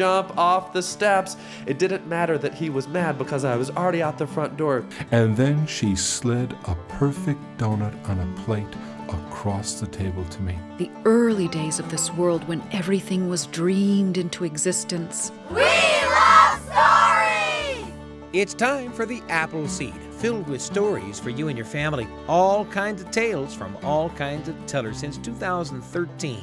jump off the steps. It didn't matter that he was mad because I was already out the front door. And then she slid a perfect donut on a plate across the table to me. The early days of this world when everything was dreamed into existence. We love stories! It's time for the Apple Seed, filled with stories for you and your family. All kinds of tales from all kinds of tellers since 2013.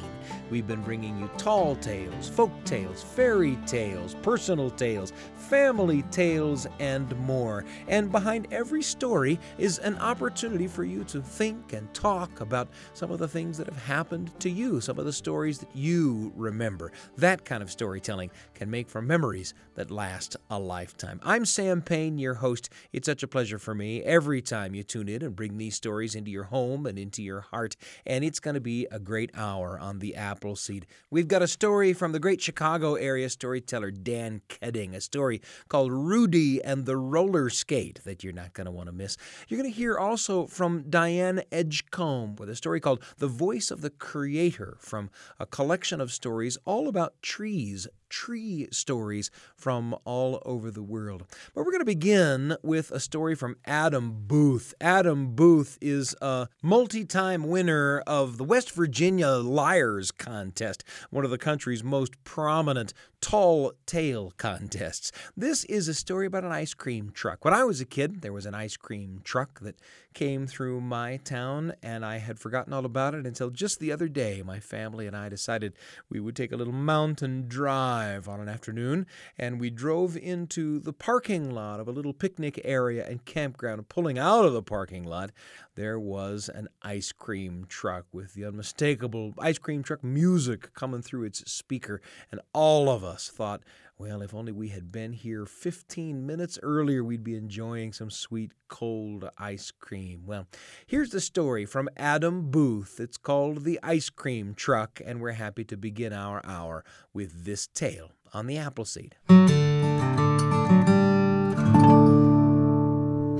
We've been bringing you tall tales, folk tales, fairy tales, personal tales, family tales, and more. And behind every story is an opportunity for you to think and talk about some of the things that have happened to you, some of the stories that you remember. That kind of storytelling can make for memories that last a lifetime. I'm Sam Payne, your host. It's such a pleasure for me every time you tune in and bring these stories into your home and into your heart. And it's going to be a great hour on the Appleseed. We've got a story from the great Chicago area storyteller Dan Keding, a story called Rudy and the Roller Skate that you're not going to want to miss. You're going to hear also from Diane Edgecomb with a story called The Voice of the Creator from a collection of stories all about trees, tree stories from all over the world. But we're going to begin with a story from Adam Booth. Adam Booth is a multi time winner of the West Virginia Liars Contest, one of the country's most prominent tall tale contests. This is a story about an ice cream truck. When I was a kid, there was an ice cream truck that came through my town, and I had forgotten all about it until just the other day. My family and I decided we would take a little mountain drive on an afternoon, and we drove into the parking lot of a little picnic area and campground. Pulling out of the parking lot, there was an ice cream truck with the unmistakable ice cream truck music coming through its speaker, and all of us thought, well, if only we had been here 15 minutes earlier, we'd be enjoying some sweet cold ice cream. Well, here's the story from Adam Booth. It's called The Ice Cream Truck, and we're happy to begin our hour with this tale on the Appleseed.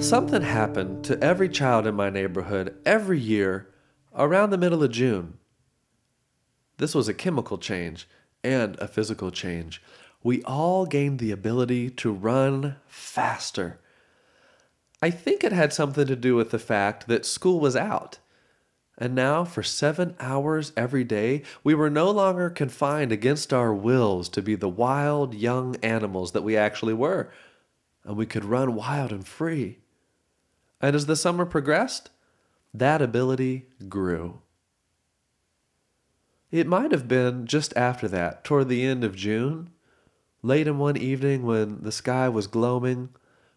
Something happened to every child in my neighborhood every year around the middle of June. This was a chemical change and a physical change we all gained the ability to run faster. I think it had something to do with the fact that school was out. And now, for seven hours every day, we were no longer confined against our wills to be the wild young animals that we actually were, and we could run wild and free. And as the summer progressed, that ability grew. It might have been just after that, toward the end of June, Late in one evening, when the sky was gloaming,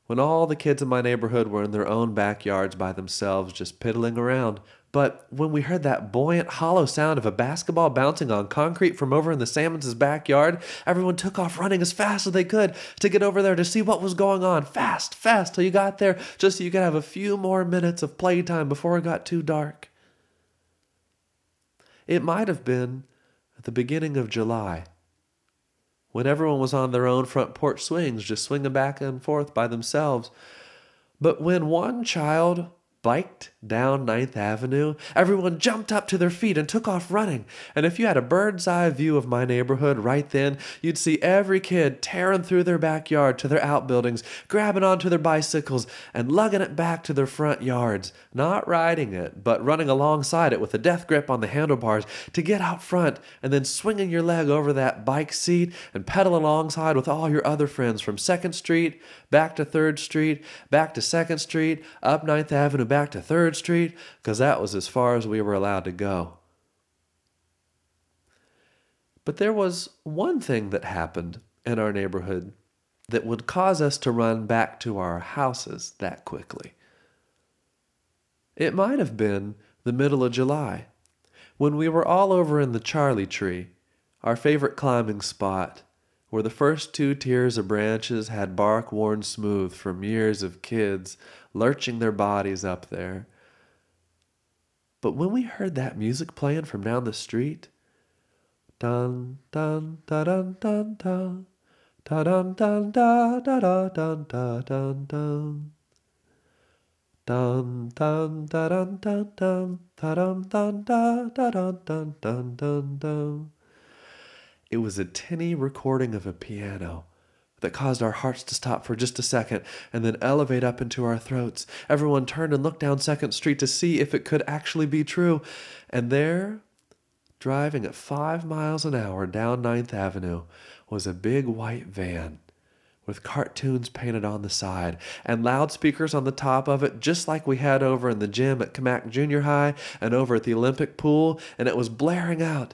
when all the kids in my neighborhood were in their own backyards by themselves, just piddling around, but when we heard that buoyant, hollow sound of a basketball bouncing on concrete from over in the Salmons' backyard, everyone took off running as fast as they could to get over there to see what was going on. Fast, fast, till you got there, just so you could have a few more minutes of playtime before it got too dark. It might have been at the beginning of July when everyone was on their own front porch swings, just swinging back and forth by themselves. But when one child biked down Ninth Avenue, everyone jumped up to their feet and took off running. And if you had a bird's eye view of my neighborhood right then, you'd see every kid tearing through their backyard to their outbuildings, grabbing onto their bicycles, and lugging it back to their front yards. Not riding it, but running alongside it with a death grip on the handlebars to get out front, and then swinging your leg over that bike seat and pedal alongside with all your other friends from 2nd Street back to 3rd Street, back to 2nd Street, up Ninth Avenue, back to 3rd Street, because that was as far as we were allowed to go. But there was one thing that happened in our neighborhood that would cause us to run back to our houses that quickly. It might have been the middle of July, when we were all over in the Charlie Tree, our favorite climbing spot where the first two tiers of branches had bark worn smooth from years of kids lurching their bodies up there. But when we heard that music playing from down the street, dun dun da dun dun dun da dun dun da da da dun da dun dun dun dun da dun dun dun da dun dun da da dun dun dun dun dun It was a tinny recording of a piano that caused our hearts to stop for just a second and then elevate up into our throats. Everyone turned and looked down Second Street to see if it could actually be true. And there, driving at five miles an hour down Ninth Avenue, was a big white van with cartoons painted on the side and loudspeakers on the top of it, just like we had over in the gym at Cammack Junior High and over at the Olympic pool, and it was blaring out.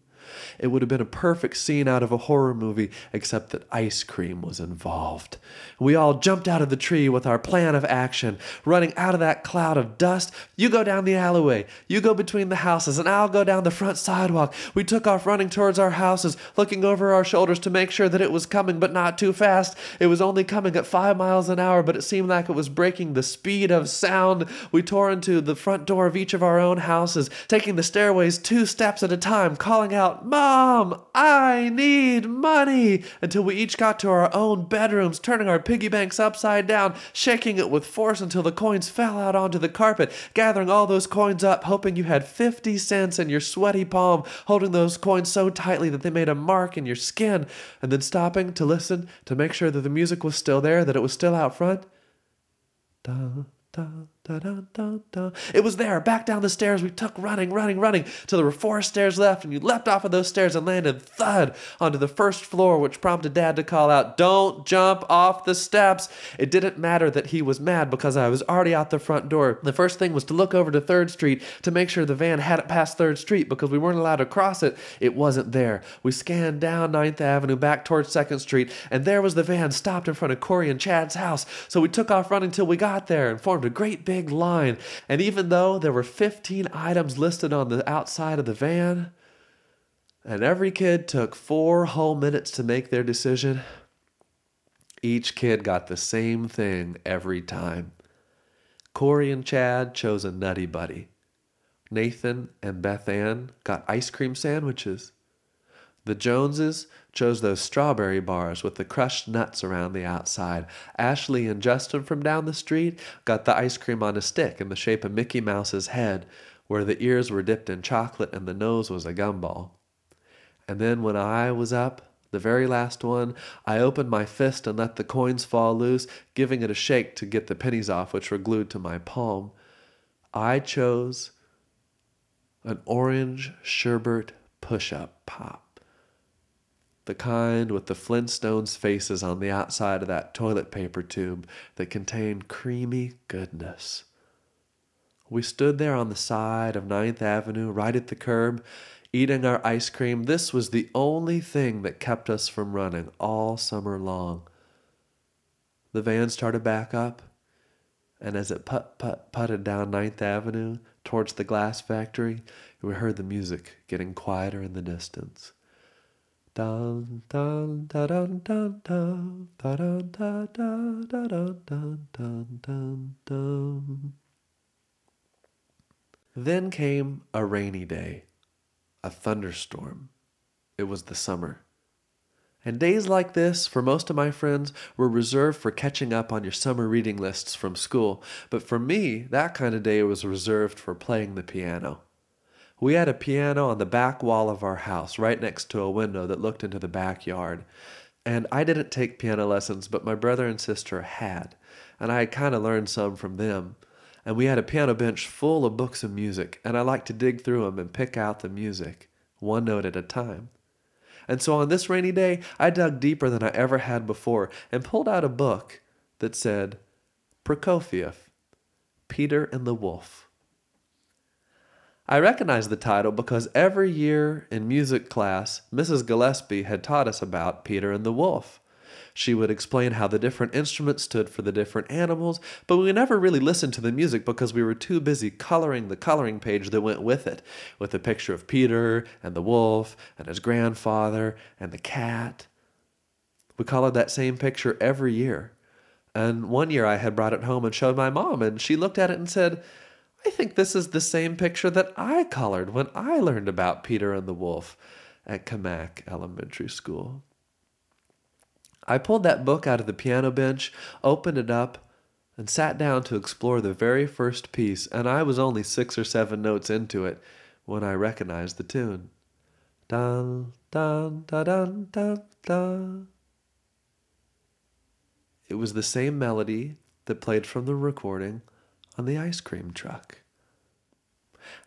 It would have been a perfect scene out of a horror movie, except that ice cream was involved. We all jumped out of the tree with our plan of action, running out of that cloud of dust. You go down the alleyway, you go between the houses, and I'll go down the front sidewalk. We took off running towards our houses, looking over our shoulders to make sure that it was coming, but not too fast. It was only coming at five miles an hour, but it seemed like it was breaking the speed of sound. We tore into the front door of each of our own houses, taking the stairways two steps at a time, calling out, Mom, I need money, until we each got to our own bedrooms, turning our piggy banks upside down, shaking it with force until the coins fell out onto the carpet, gathering all those coins up, hoping you had 50 cents in your sweaty palm, holding those coins so tightly that they made a mark in your skin, and then stopping to listen to make sure that the music was still there, that it was still out front. Da, da, da, da, da, da. It was there, back down the stairs. We took running, running, running till there were four stairs left, and you leapt off of those stairs and landed thud onto the first floor, which prompted Dad to call out, Don't jump off the steps. It didn't matter that he was mad because I was already out the front door. The first thing was to look over to Third Street to make sure the van hadn't passed Third Street because we weren't allowed to cross it. It wasn't there. We scanned down Ninth Avenue back towards Second Street, and there was the van stopped in front of Corey and Chad's house. So we took off running till we got there and formed a great big line. And even though there were 15 items listed on the outside of the van, and every kid took four whole minutes to make their decision, each kid got the same thing every time. Corey and Chad chose a Nutty Buddy. Nathan and Beth Ann got ice cream sandwiches. The Joneses chose those strawberry bars with the crushed nuts around the outside. Ashley and Justin from down the street got the ice cream on a stick in the shape of Mickey Mouse's head, where the ears were dipped in chocolate and the nose was a gumball. And then when I was up, the very last one, I opened my fist and let the coins fall loose, giving it a shake to get the pennies off, which were glued to my palm. I chose an orange sherbet push up pop the kind with the Flintstones faces on the outside of that toilet paper tube that contained creamy goodness. We stood there on the side of Ninth Avenue, right at the curb, eating our ice cream. This was the only thing that kept us from running all summer long. The van started back up, and as it put put putted down Ninth Avenue towards the glass factory, we heard the music getting quieter in the distance. Then came a rainy day, a thunderstorm. It was the summer. And days like this, for most of my friends, were reserved for catching up on your summer reading lists from school. But for me, that kind of day was reserved for playing the piano. We had a piano on the back wall of our house, right next to a window that looked into the backyard. And I didn't take piano lessons, but my brother and sister had. And I had kind of learned some from them. And we had a piano bench full of books of music, and I liked to dig through them and pick out the music, one note at a time. And so on this rainy day, I dug deeper than I ever had before and pulled out a book that said, Prokofiev, Peter and the Wolf. I recognized the title because every year in music class, Mrs. Gillespie had taught us about Peter and the Wolf. She would explain how the different instruments stood for the different animals, but we never really listened to the music because we were too busy coloring the coloring page that went with it, with a picture of Peter and the wolf and his grandfather and the cat. We colored that same picture every year. And one year I had brought it home and showed my mom, and she looked at it and said, I think this is the same picture that I colored when I learned about Peter and the Wolf at Cammack Elementary School. I pulled that book out of the piano bench, opened it up, and sat down to explore the very first piece, and I was only six or seven notes into it when I recognized the tune. Dun, dun, dun, dun, dun, dun. It was the same melody that played from the recording on the ice cream truck.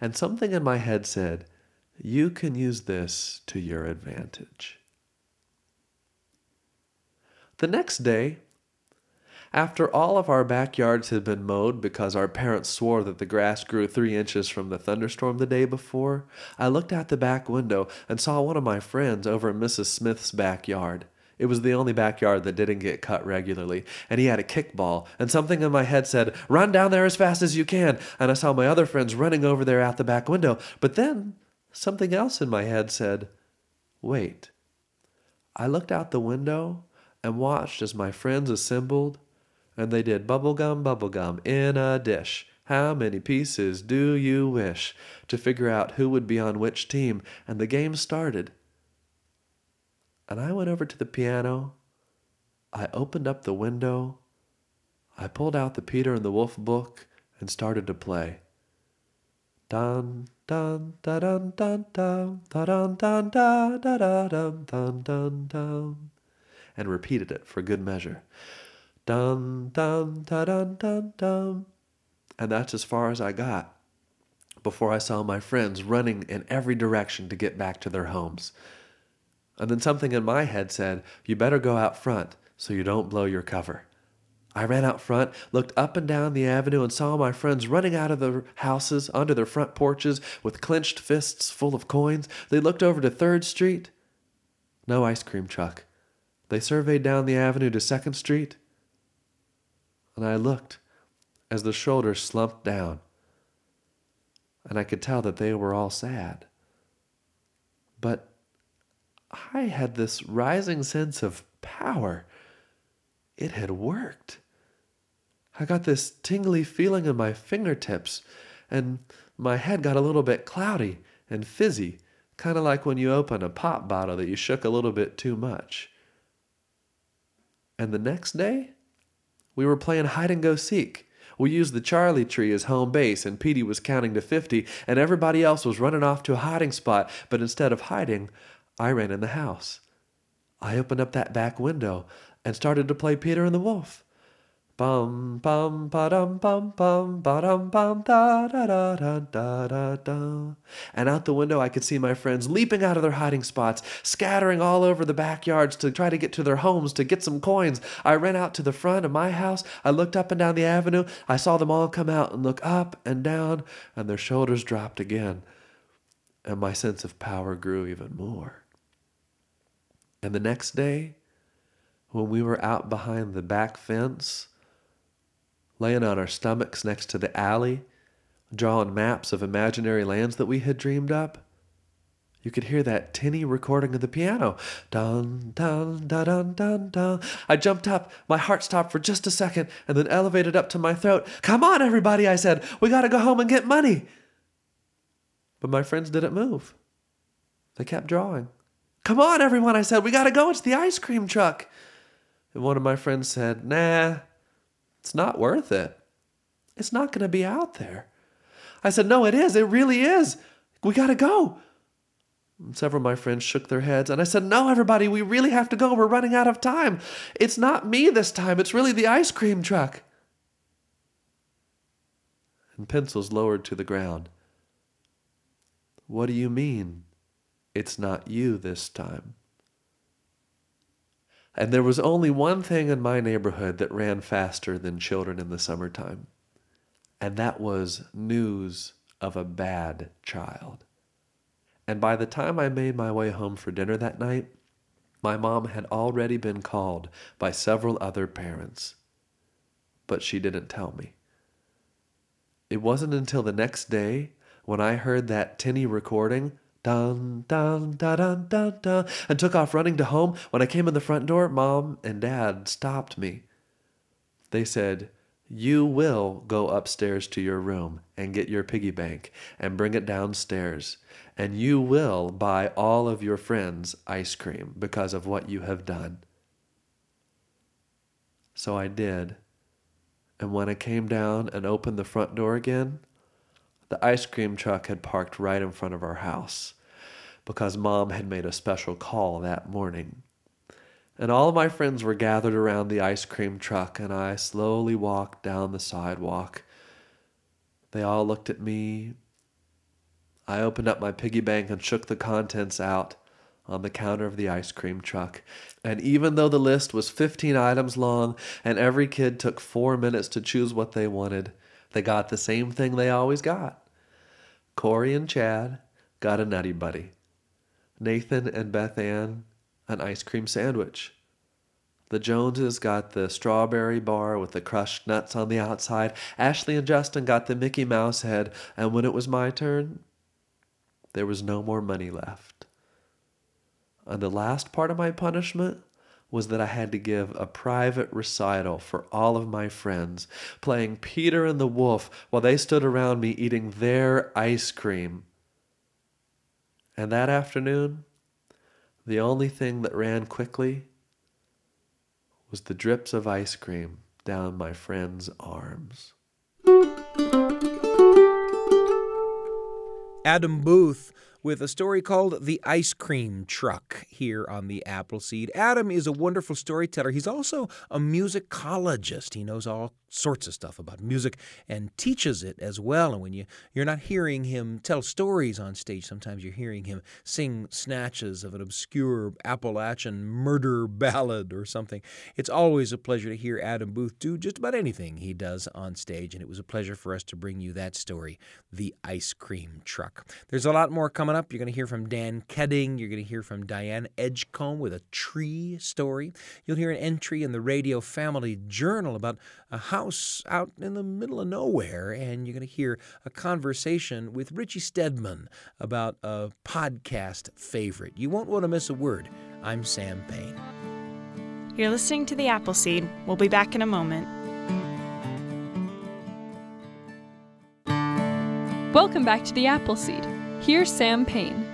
And something in my head said, You can use this to your advantage. The next day, after all of our backyards had been mowed because our parents swore that the grass grew three inches from the thunderstorm the day before, I looked out the back window and saw one of my friends over in Mrs. Smith's backyard. It was the only backyard that didn't get cut regularly, and he had a kickball, and something in my head said, Run down there as fast as you can. And I saw my other friends running over there out the back window. But then something else in my head said, Wait. I looked out the window and watched as my friends assembled and they did bubblegum, bubblegum in a dish. How many pieces do you wish? To figure out who would be on which team, and the game started and I went over to the piano. I opened up the window. I pulled out the Peter and the Wolf book and started to play. Dun dun da dun dun dun da dun dun da da da dun dun dun dun and repeated it for good measure. Dun dun da dun dun dun and that's as far as I got before I saw my friends running in every direction to get back to their homes. And then something in my head said, You better go out front so you don't blow your cover. I ran out front, looked up and down the avenue, and saw my friends running out of their houses onto their front porches with clenched fists full of coins. They looked over to Third Street. No ice cream truck. They surveyed down the avenue to Second Street and I looked as the shoulders slumped down, and I could tell that they were all sad. But I had this rising sense of power. It had worked. I got this tingly feeling in my fingertips, and my head got a little bit cloudy and fizzy, kind of like when you open a pop bottle that you shook a little bit too much. And the next day, we were playing hide and go seek. We used the Charlie tree as home base, and Petey was counting to 50, and everybody else was running off to a hiding spot. But instead of hiding, I ran in the house. I opened up that back window and started to play Peter and the Wolf. Bum bum ba dum bum bum ba dum bum da da da da da da da. And out the window I could see my friends leaping out of their hiding spots, scattering all over the backyards to try to get to their homes to get some coins. I ran out to the front of my house. I looked up and down the avenue. I saw them all come out and look up and down, and their shoulders dropped again. And my sense of power grew even more. And the next day, when we were out behind the back fence, laying on our stomachs next to the alley, drawing maps of imaginary lands that we had dreamed up. You could hear that tinny recording of the piano. Dun, dun, dun, dun, dun, dun. I jumped up. My heart stopped for just a second and then elevated up to my throat. Come on, everybody, I said. We got to go home and get money. But my friends didn't move. They kept drawing. Come on, everyone, I said. We got to go. It's the ice cream truck. And one of my friends said, Nah, it's not worth it. It's not to be out there. I said, No, it is. It really is. We got to go. And several of my friends shook their heads, and I said, No, everybody, we really have to go. We're running out of time. It's not me this time, it's really the ice cream truck. And pencils lowered to the ground. What do you mean, it's not you this time? And there was only one thing in my neighborhood that ran faster than children in the summertime, and that was news of a bad child. And by the time I made my way home for dinner that night, my mom had already been called by several other parents. But she didn't tell me. It wasn't until the next day when I heard that tinny recording dun dun dun dun dun dun and took off running to home. When I came in the front door, mom and dad stopped me. They said, You will go upstairs to your room and get your piggy bank and bring it downstairs, and you will buy all of your friends ice cream because of what you have done. So I did, And when I came down and opened the front door again, the ice cream truck had parked right in front of our house because mom had made a special call that morning. And all my friends were gathered around the ice cream truck, and I slowly walked down the sidewalk. They all looked at me. I opened up my piggy bank and shook the contents out on the counter of the ice cream truck. And even though the list was 15 items long and every kid took four minutes to choose what they wanted, they got the same thing they always got. Corey and Chad got a Nutty Buddy. Nathan and Beth Ann an ice cream sandwich. The Joneses got the strawberry bar with the crushed nuts on the outside. Ashley and Justin got the Mickey Mouse head. And when it was my turn, there was no more money left. And the last part of my punishment was that I had to give a private recital for all of my friends, playing Peter and the Wolf while they stood around me eating their ice cream. And that afternoon, the only thing that ran quickly was the drips of ice cream down my friend's arms. Adam Booth with a story called The Ice Cream Truck here on the Appleseed. Adam is a wonderful storyteller. He's also a musicologist. He knows all sorts of stuff about music and teaches it as well. And when you, you're not hearing him tell stories on stage, sometimes you're hearing him sing snatches of an obscure Appalachian murder ballad or something. It's always a pleasure to hear Adam Booth do just about anything he does on stage. And it was a pleasure for us to bring you that story, The Ice Cream Truck. There's a lot more coming up. You're going to hear from Dan Keding. You're going to hear from Diane Edgecomb with a tree story. You'll hear an entry in the Radio Family Journal about uh, a house out in the middle of nowhere, and you're going to hear a conversation with Richie Steadman about a podcast favorite. You won't want to miss a word. I'm Sam Payne. You're listening to The Appleseed. We'll be back in a moment. Welcome back to The Appleseed. Here's Sam Payne.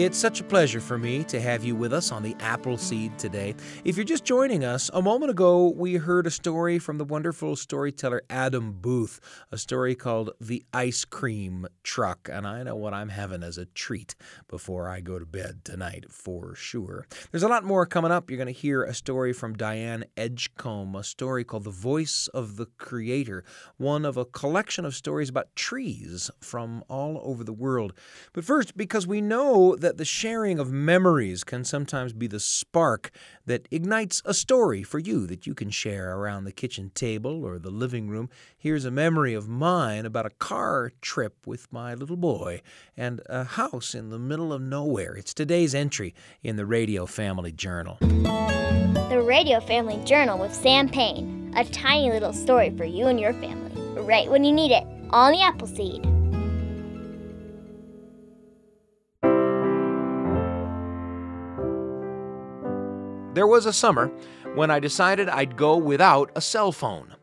It's such a pleasure for me to have you with us on the Appleseed today. If you're just joining us, a moment ago we heard a story from the wonderful storyteller Adam Booth, a story called The Ice Cream Truck, and I know what I'm having as a treat before I go to bed tonight for sure. There's a lot more coming up. You're going to hear a story from Diane Edgecomb, a story called The Voice of the Creator, one of a collection of stories about trees from all over the world. But first, because we know that the sharing of memories can sometimes be the spark that ignites a story for you that you can share around the kitchen table or the living room. Here's a memory of mine about a car trip with my little boy and a house in the middle of nowhere. It's today's entry in the Radio Family Journal. The Radio Family Journal with Sam Payne, a tiny little story for you and your family, right when you need it, on the Appleseed. There was a summer when I decided I'd go without a cell phone.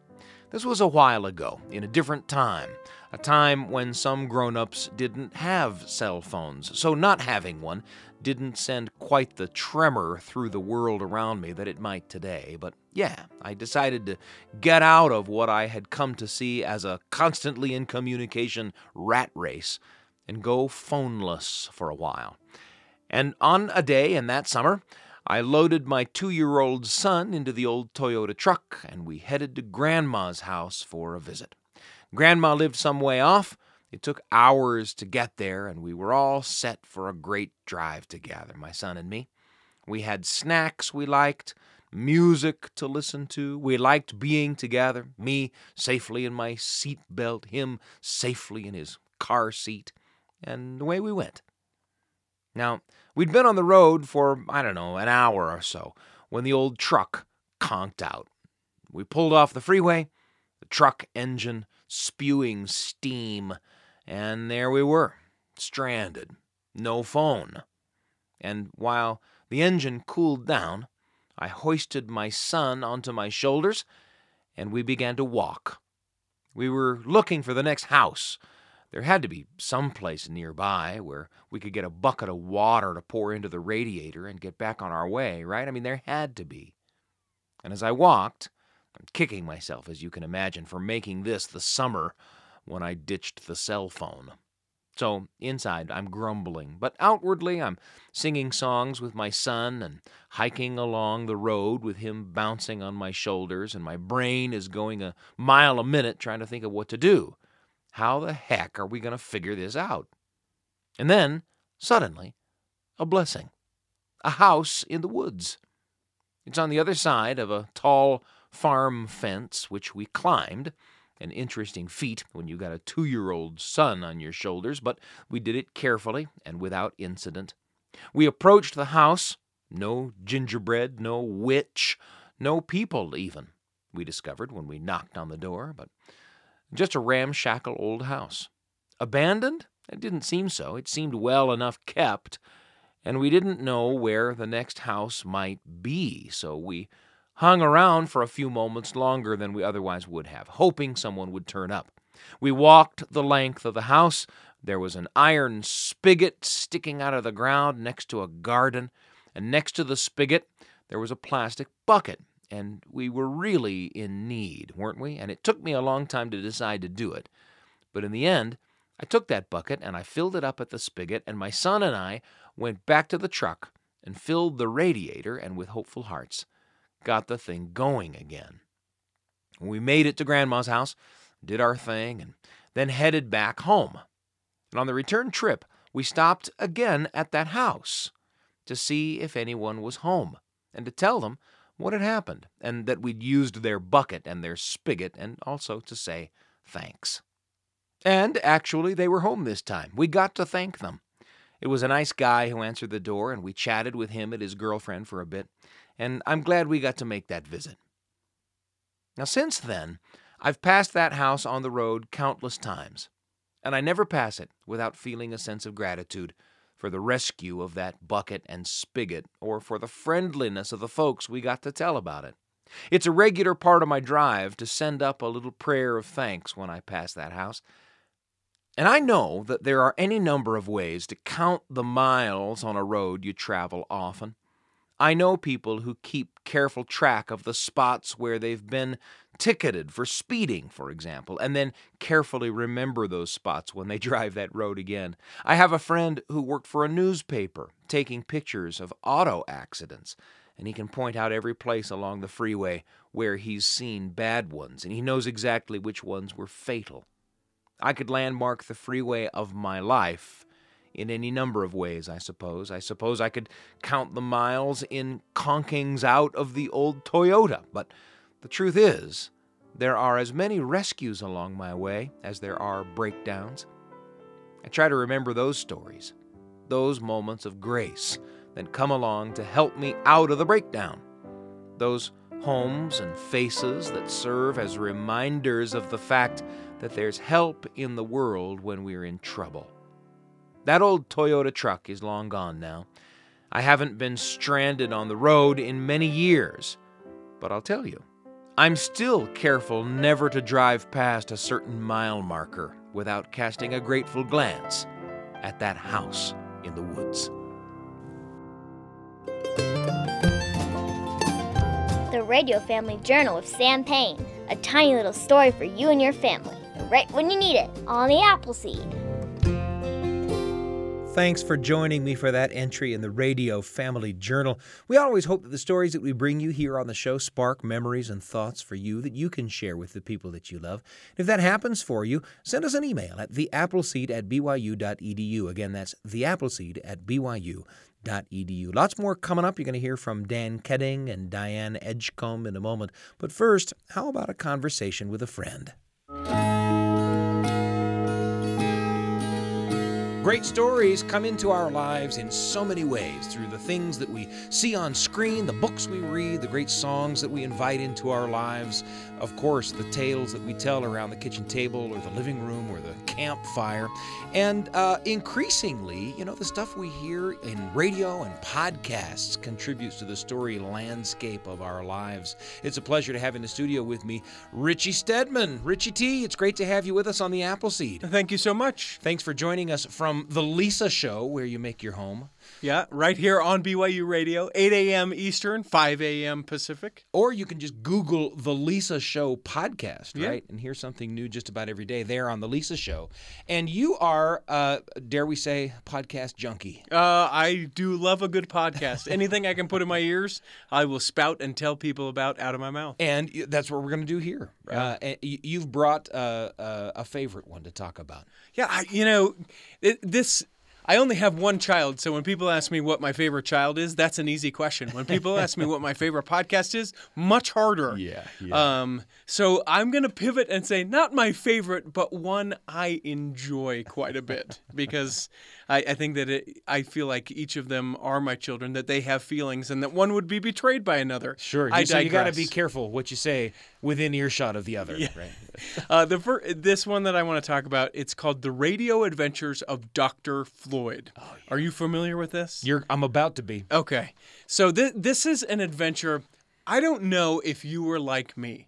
This was a while ago, in a different time, a time when some grown ups didn't have cell phones, so not having one didn't send quite the tremor through the world around me that it might today. But yeah, I decided to get out of what I had come to see as a constantly in communication rat race and go phoneless for a while. And on a day in that summer, I loaded my two year old son into the old Toyota truck and we headed to Grandma's house for a visit. Grandma lived some way off. It took hours to get there, and we were all set for a great drive together, my son and me. We had snacks we liked, music to listen to. We liked being together, me safely in my seat belt, him safely in his car seat, and away we went. Now, we'd been on the road for, I don't know, an hour or so when the old truck conked out. We pulled off the freeway, the truck engine spewing steam, and there we were, stranded, no phone. And while the engine cooled down, I hoisted my son onto my shoulders, and we began to walk. We were looking for the next house there had to be some place nearby where we could get a bucket of water to pour into the radiator and get back on our way, right? I mean, there had to be. And as I walked, I'm kicking myself, as you can imagine, for making this the summer when I ditched the cell phone. So inside, I'm grumbling, but outwardly, I'm singing songs with my son and hiking along the road with him bouncing on my shoulders, and my brain is going a mile a minute trying to think of what to do. How the heck are we going to figure this out? And then, suddenly, a blessing a house in the woods. It's on the other side of a tall farm fence, which we climbed an interesting feat when you got a two year old son on your shoulders, but we did it carefully and without incident. We approached the house. No gingerbread, no witch, no people, even, we discovered when we knocked on the door, but just a ramshackle old house. Abandoned? It didn't seem so. It seemed well enough kept, and we didn't know where the next house might be, so we hung around for a few moments longer than we otherwise would have, hoping someone would turn up. We walked the length of the house. There was an iron spigot sticking out of the ground next to a garden, and next to the spigot there was a plastic bucket. And we were really in need, weren't we? And it took me a long time to decide to do it. But in the end, I took that bucket and I filled it up at the spigot, and my son and I went back to the truck and filled the radiator, and with hopeful hearts, got the thing going again. We made it to Grandma's house, did our thing, and then headed back home. And on the return trip, we stopped again at that house to see if anyone was home and to tell them what had happened and that we'd used their bucket and their spigot and also to say thanks. And actually, they were home this time. We got to thank them. It was a nice guy who answered the door, and we chatted with him and his girlfriend for a bit and I'm glad we got to make that visit. Now, since then, I've passed that house on the road countless times, and I never pass it without feeling a sense of gratitude for the rescue of that bucket and spigot, or for the friendliness of the folks we got to tell about it. It's a regular part of my drive to send up a little prayer of thanks when I pass that house. And I know that there are any number of ways to count the miles on a road you travel often. I know people who keep careful track of the spots where they've been ticketed for speeding, for example, and then carefully remember those spots when they drive that road again. I have a friend who worked for a newspaper taking pictures of auto accidents, and he can point out every place along the freeway where he's seen bad ones, and he knows exactly which ones were fatal. I could landmark the freeway of my life in any number of ways, I suppose. I suppose I could count the miles in conkings out of the old Toyota, but the truth is, there are as many rescues along my way as there are breakdowns. I try to remember those stories, those moments of grace that come along to help me out of the breakdown, those homes and faces that serve as reminders of the fact that there's help in the world when we're in trouble. That old Toyota truck is long gone now. I haven't been stranded on the road in many years. But I'll tell you, I'm still careful never to drive past a certain mile marker without casting a grateful glance at that house in the woods. The Radio Family Journal with Sam Payne. A tiny little story for you and your family, right when you need it, on the Appleseed. Thanks for joining me for that entry in the Radio Family Journal. We always hope that the stories that we bring you here on the show spark memories and thoughts for you that you can share with the people that you love. If that happens for you, send us an email at theappleseed at byu.edu. Again, that's theappleseed at byu.edu. Lots more coming up. You're going to hear from Dan Keding and Diane Edgecomb in a moment. But first, how about a conversation with a friend? Great stories come into our lives in so many ways through the things that we see on screen, the books we read, the great songs that we invite into our lives, of course, the tales that we tell around the kitchen table or the living room or the campfire. And uh, increasingly, you know, the stuff we hear in radio and podcasts contributes to the story landscape of our lives. It's a pleasure to have in the studio with me Richie Steadman. Richie T, it's great to have you with us on the Appleseed. Thank you so much. Thanks for joining us from The Lisa Show, where you make your home. Yeah, right here on BYU Radio, 8 a.m. Eastern, 5 a.m. Pacific. Or you can just Google the Lisa Show podcast, Yeah. right? And hear something new just about every day there on the Lisa Show. And you are, uh, dare we say, podcast junkie. Uh, I do love a good podcast. Anything I can put in my ears, I will spout and tell people about out of my mouth. And that's what we're going to do here. Uh, and you've brought uh, uh, a favorite one to talk about. Yeah, I, you know, it, this. I only have one child, so when people ask me what my favorite child is, that's an easy question. When people ask me what my favorite podcast is, much harder. Yeah, yeah. Um, so I'm gonna pivot and say not my favorite, but one I enjoy quite a bit because I, I think that it, I feel like each of them are my children, that they have feelings, and that one would be betrayed by another. Sure. I you, so you got to be careful what you say within earshot of the other. Right. Uh, the fir- this one that I want to talk about, it's called "The Radio Adventures of Doctor Floyd." Are you familiar with this? You're, I'm about to be. Okay, so th- this is an adventure. I don't know if you were like me,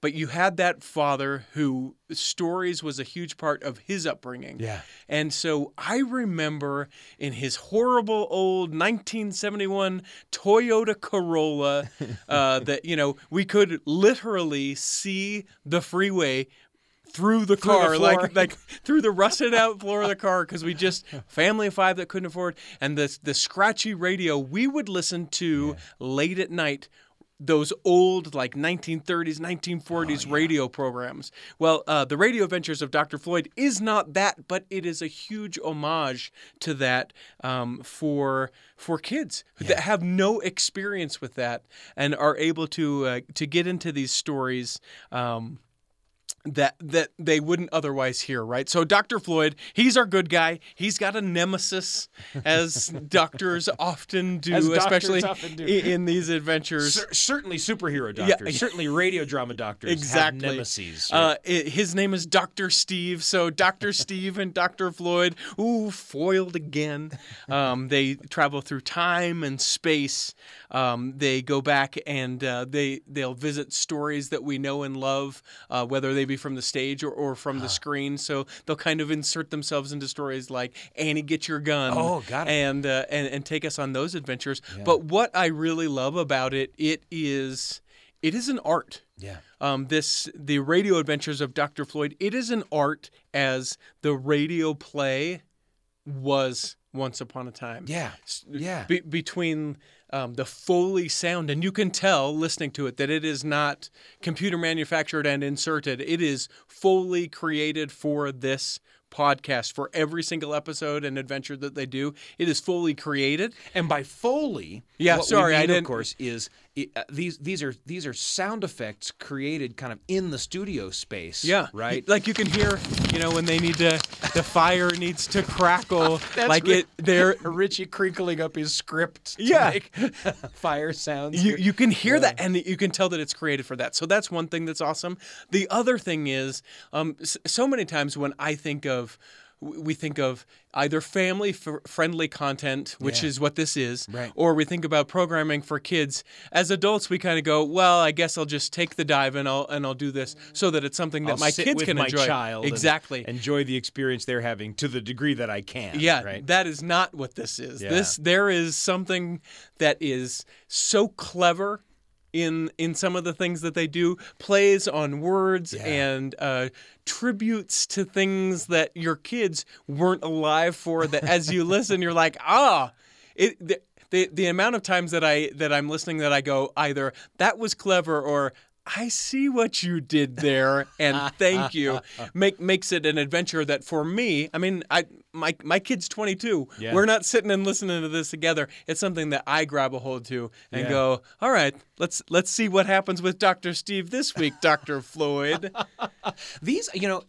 but you had that father who stories was a huge part of his upbringing. Yeah. And so I remember in his horrible old 1971 Toyota Corolla uh, that, you know, we could literally see the freeway through the car, floor. like like through the rusted out floor of the car, because we just family of five that couldn't afford, and the the scratchy radio we would listen to late at night. Those old, like 1930s, 1940s radio programs. Well, uh, the Radio Adventures of Dr. Floyd is not that, but it is a huge homage to that um, for for kids that have no experience with that and are able to uh, to get into these stories. Um, that that they wouldn't otherwise hear, right? So Dr. Floyd, he's our good guy. He's got a nemesis, as doctors often do, doctors especially often do. in these adventures. Cer- certainly superhero Yeah. doctors, certainly radio drama doctors Exactly. have nemesis. Uh, i his name is Dr. Steve. So Dr. Steve and Dr. Floyd, ooh, foiled again. Um, they travel through time and space. Um, they go back and uh, they they'll visit stories that we know and love, uh, whether they be from the stage or, or from the screen. So they'll kind of insert themselves into stories like Annie, get your gun. Oh, got it. And uh, and and take us on those adventures. But what I really love about it, it is it is an art yeah. um, this the radio adventures of Dr. Floyd. It is an art as the radio play was once upon a time. Yeah. Yeah. Be- between um, the Foley sound, and you can tell listening to it that it is not computer manufactured and inserted. It is Foley created for this podcast for every single episode and adventure that they do. It is fully created. And by Foley, Yeah, sorry, we I didn't- Of course, is uh, these these are these are sound effects created kind of in the studio space. Yeah, right. Like you can hear, you know, when they need to, the fire needs to crackle. That's like it, they're Richie crinkling up his script. Yeah. fire sounds. you, you can hear that and you can tell that it's created for that so that's one thing that's awesome the other thing is um, so many times when i think of we think of either family f- friendly content which Yeah. is what this is Right. or we think about programming for kids as adults we kind of go well i guess i'll just take the dive and i'll and i'll do this so that it's something that I'll my kids can my enjoy child exactly enjoy the experience they're having to the degree that I can. yeah, right. that is not what this is. Yeah. This there is something that is so clever in in some of the things that they do, plays on words and uh, tributes to things that your kids weren't alive for. That as you listen, you're like, ah, it. The, the, the amount of times that I that I'm listening that I go either that was clever or I see what you did there, and thank you. Make makes it an adventure that for me, I mean, I my my kid's 22. Yeah. We're not sitting and listening to this together. It's something that I grab a hold to and Yeah. go, all right, let's let's see what happens with Doctor Steve this week, Doctor Floyd. These, you know,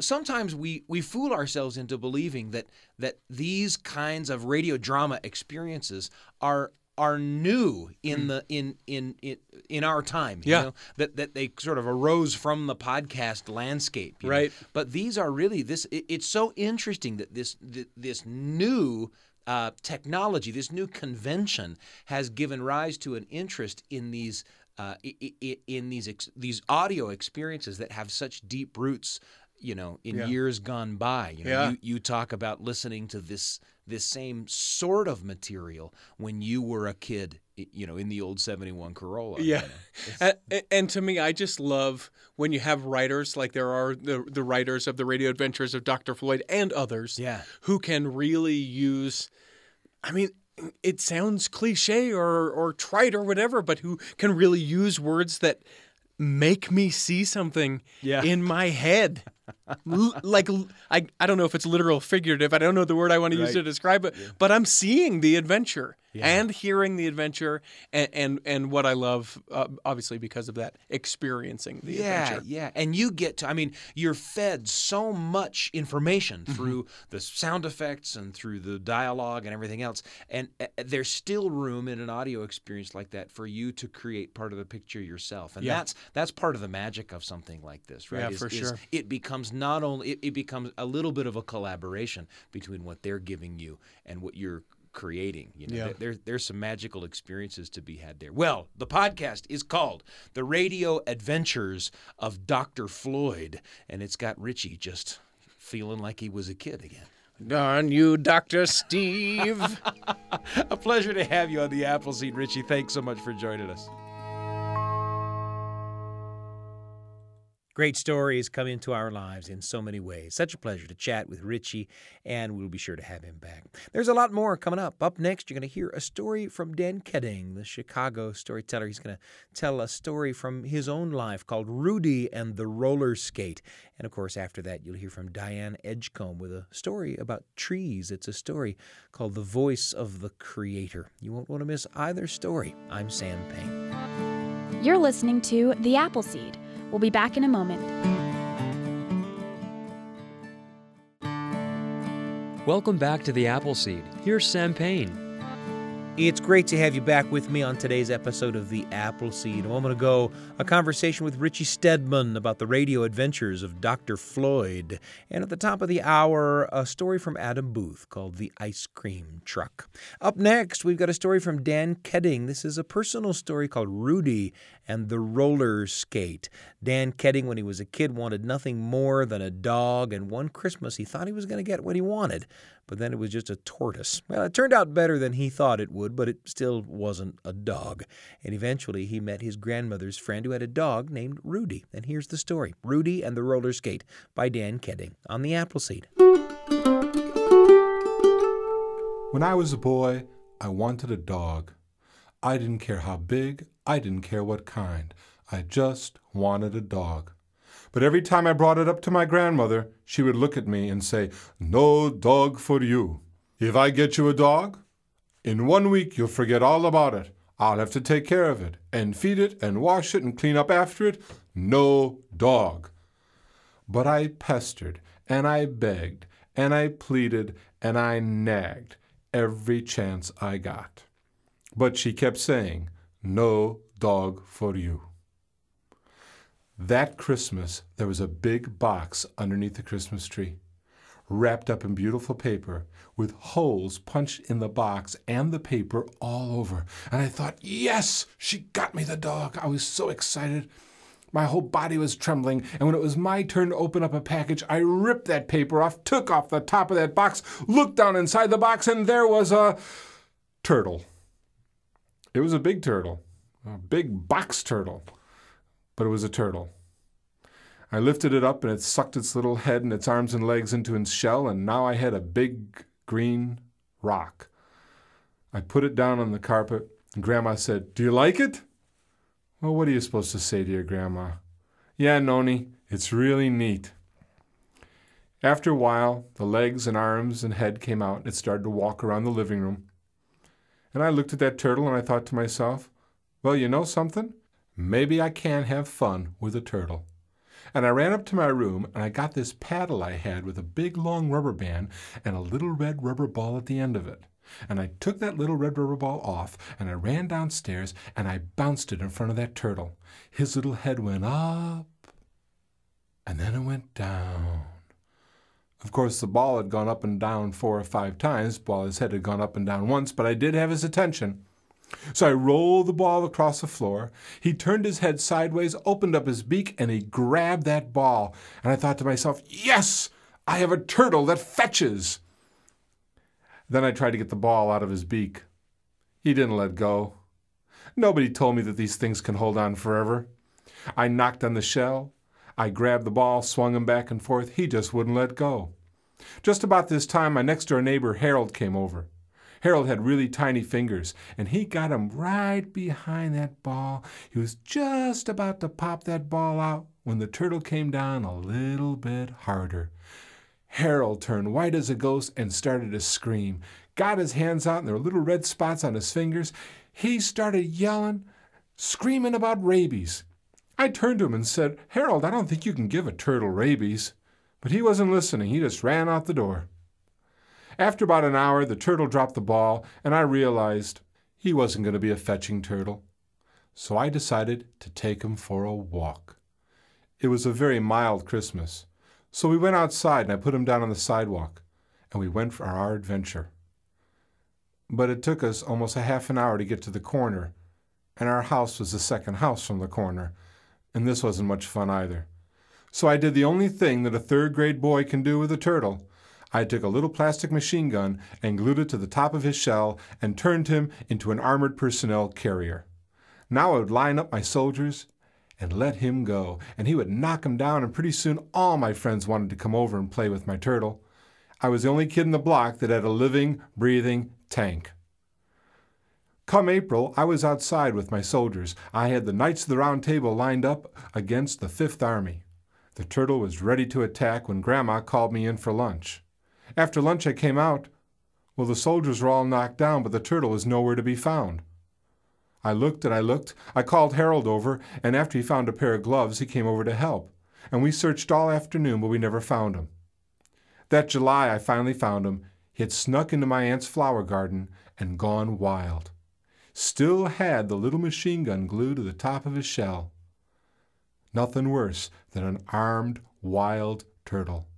sometimes we we fool ourselves into believing that that these kinds of radio drama experiences are are new in the in in in, in our time you Yeah. know that that they sort of arose from the podcast landscape you know? Right. but these are really this it, it's so interesting that this th- this new uh, technology this new convention has given rise to an interest in these uh, in these ex- these audio experiences that have such deep roots you know, in Yeah. years gone by. You know, Yeah. you, you talk about listening to this this same sort of material when you were a kid, you know, in the old 71 Corolla. you Yeah. know. And, and- and to me, I just love when you have writers like there are the, the writers of the radio adventures of Dr. Floyd and others Yeah. who can really use, I mean, it sounds cliche or, or trite or whatever, but who can really use words that make me see something Yeah. in my head. L- like I don't know if it's literal figurative. I don't know the word I want to use to describe it, but I'm seeing the adventure Yeah. and hearing the adventure and and, and what I love uh, obviously because of that experiencing the yeah, adventure. yeah. And you get to, I mean, you're fed so much information Mm-hmm. through the sound effects and through the dialogue and everything else. And uh, there's still room in an audio experience like that for you to create part of the picture yourself. And Yeah. that's that's part of the magic of something like this, right? Yeah, Is- for sure. It becomes not only, it, it becomes a little bit of a collaboration between what they're giving you and what you're creating. You know, Yeah. there, there- there's some magical experiences to be had there. Well, the podcast is called The Radio Adventures of Dr. Floyd, and it's got Richie just feeling like he was a kid again. Darn you, Dr. Steve. a pleasure to have you on the Appleseed, Richie. Thanks so much for joining us. Great stories come into our lives in so many ways. Such a pleasure to chat with Richie, and we'll be sure to have him back. There's a lot more coming up. Up next, you're going to hear a story from Dan Keding, the Chicago storyteller. He's going to tell a story from his own life called Rudy and the Roller Skate. And of course, after that, you'll hear from Diane Edgecomb with a story about trees. It's a story called The Voice of the Creator. You won't want to miss either story. I'm Sam Payne. You're listening to The Appleseed. We'll be back in a moment. Welcome back to the Appleseed. Here's Sam Payne. It's great to have you back with me on today's episode of The Appleseed. A moment ago, a conversation with Richie Steadman about the radio adventures of Dr. Floyd. And at the top of the hour, a story from Adam Booth called The Ice Cream Truck. Up next, we've got a story from Dan Keding. This is a personal story called Rudy and the Roller Skate. Dan Keding, when he was a kid, wanted nothing more than a dog, and one Christmas he thought he was going to get what he wanted but then it was just a tortoise. Well, it turned out better than he thought it would, but it still wasn't a dog. And eventually he met his grandmother's friend who had a dog named Rudy. And here's the story Rudy and the Roller Skate by Dan Keding on the Appleseed. When I was a boy, I wanted a dog. I didn't care how big, I didn't care what kind. I just wanted a dog. But every time I brought it up to my grandmother, she would look at me and say, No dog for you. If I get you a dog, in one week you'll forget all about it. I'll have to take care of it and feed it and wash it and clean up after it. No dog. But I pestered and I begged and I pleaded and I nagged every chance I got. But she kept saying, No dog for you. That Christmas, there was a big box underneath the Christmas tree, wrapped up in beautiful paper, with holes punched in the box and the paper all over. And I thought, yes, she got me the dog. I was so excited. My whole body was trembling, and when it was my turn to open up a package, I ripped that paper off, took off the top of that box, looked down inside the box, and there was a turtle. It was a big turtle, a big box turtle, but it was a turtle. I lifted it up, and it sucked its little head and its arms and legs into its shell, and now I had a big green rock. I put it down on the carpet, and Grandma said, Do you like it? Well, what are you supposed to say to your grandma? Yeah, Noni, it's really neat. After a while, the legs and arms and head came out, and it started to walk around the living room. And I looked at that turtle and I thought to myself, well, you know something? Maybe I can have fun with a turtle. And I ran up to my room and I got this paddle I had with a big long rubber band and a little red rubber ball at the end of it. And I took that little red rubber ball off and I ran downstairs and I bounced it in front of that turtle. His little head went up and then it went down. Of course, the ball had gone up and down four or five times while his head had gone up and down once, but I did have his attention. So I rolled the ball across the floor. He turned his head sideways, opened up his beak, and he grabbed that ball. And I thought to myself, yes, I have a turtle that fetches. Then I tried to get the ball out of his beak. He didn't let go. Nobody told me that these things can hold on forever. I knocked on the shell. I grabbed the ball, swung him back and forth. He just wouldn't let go. Just about this time, my next door neighbor, Harold, came over. Harold had really tiny fingers, and he got him right behind that ball. He was just about to pop that ball out when the turtle came down a little bit harder. Harold turned white as a ghost and started to scream. Got his hands out, and there were little red spots on his fingers. He started yelling, screaming about rabies. I turned to him and said, Harold, I don't think you can give a turtle rabies. But he wasn't listening. He just ran out the door. After about an hour, the turtle dropped the ball, and I realized he wasn't going to be a fetching turtle. So I decided to take him for a walk. It was a very mild Christmas. So we went outside and I put him down on the sidewalk, and we went for our adventure. But it took us almost a half an hour to get to the corner, and our house was the second house from the corner, and this wasn't much fun either. So I did the only thing that a third grade boy can do with a turtle. I took a little plastic machine gun and glued it to the top of his shell and turned him into an armored personnel carrier. Now I would line up my soldiers and let him go, and he would knock them down, and pretty soon all my friends wanted to come over and play with my turtle. I was the only kid in the block that had a living, breathing tank. Come April, I was outside with my soldiers. I had the Knights of the Round Table lined up against the Fifth Army. The turtle was ready to attack when Grandma called me in for lunch. After lunch, I came out. Well, the soldiers were all knocked down, but the turtle was nowhere to be found. I looked and I looked. I called Harold over, and after he found a pair of gloves, he came over to help. And we searched all afternoon, but we never found him. That July, I finally found him. He had snuck into my aunt's flower garden and gone wild still had the little machine gun glued to the top of his shell. Nothing worse than an armed, wild turtle.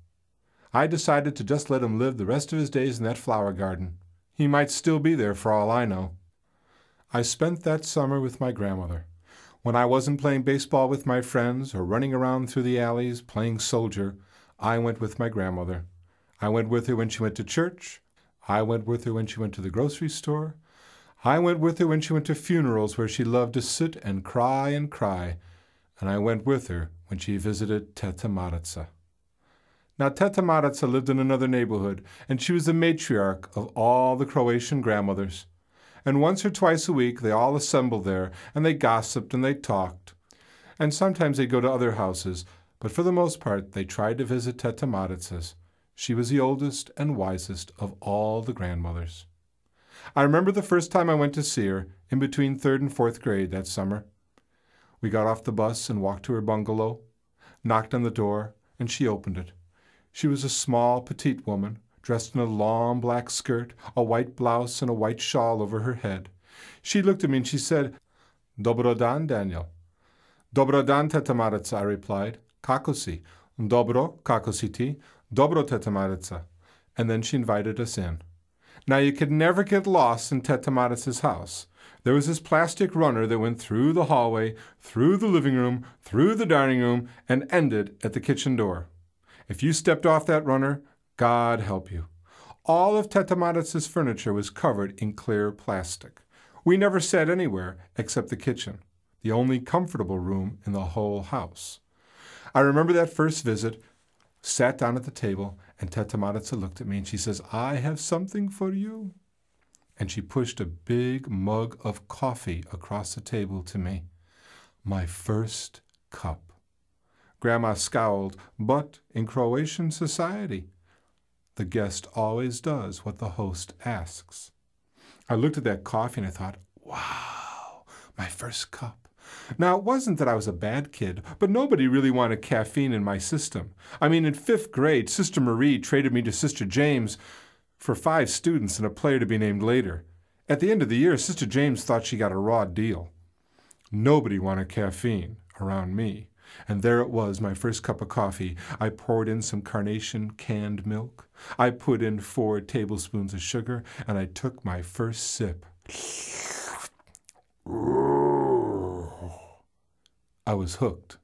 I decided to just let him live the rest of his days in that flower garden. He might still be there for all I know. I spent that summer with my grandmother. When I wasn't playing baseball with my friends or running around through the alleys playing soldier, I went with my grandmother. I went with her when she went to church. I went with her when she went to the grocery store. I went with her when she went to funerals where she loved to sit and cry and cry, and I went with her when she visited Teta Marica. Now, Teta Marica lived in another neighborhood, and she was the matriarch of all the Croatian grandmothers. And once or twice a week they all assembled there, and they gossiped and they talked. And sometimes they'd go to other houses, but for the most part they tried to visit Teta Marica's. She was the oldest and wisest of all the grandmothers. I remember the first time I went to see her, in between third and fourth grade that summer. We got off the bus and walked to her bungalow, knocked on the door, and she opened it. She was a small, petite woman, dressed in a long black skirt, a white blouse, and a white shawl over her head. She looked at me and she said, Dobro dan, Daniel. Dobro dan, teta I replied. Kakosi. Dobro, kakositi. Dobro, teta Marica. And then she invited us in. Now, you could never get lost in Teta Marica's house. There was this plastic runner that went through the hallway, through the living room, through the dining room, and ended at the kitchen door. If you stepped off that runner, God help you. All of Teta Marica's furniture was covered in clear plastic. We never sat anywhere except the kitchen, the only comfortable room in the whole house. I remember that first visit, sat down at the table, and Teta Marica looked at me and she says, I have something for you. And she pushed a big mug of coffee across the table to me. My first cup. Grandma scowled, but in Croatian society, the guest always does what the host asks. I looked at that coffee and I thought, wow, my first cup. Now, it wasn't that I was a bad kid, but nobody really wanted caffeine in my system. I mean, in fifth grade, Sister Marie traded me to Sister James for five students and a player to be named later. At the end of the year, Sister James thought she got a raw deal. Nobody wanted caffeine around me. And there it was, my first cup of coffee. I poured in some carnation canned milk. I put in four tablespoons of sugar, and I took my first sip. I was hooked.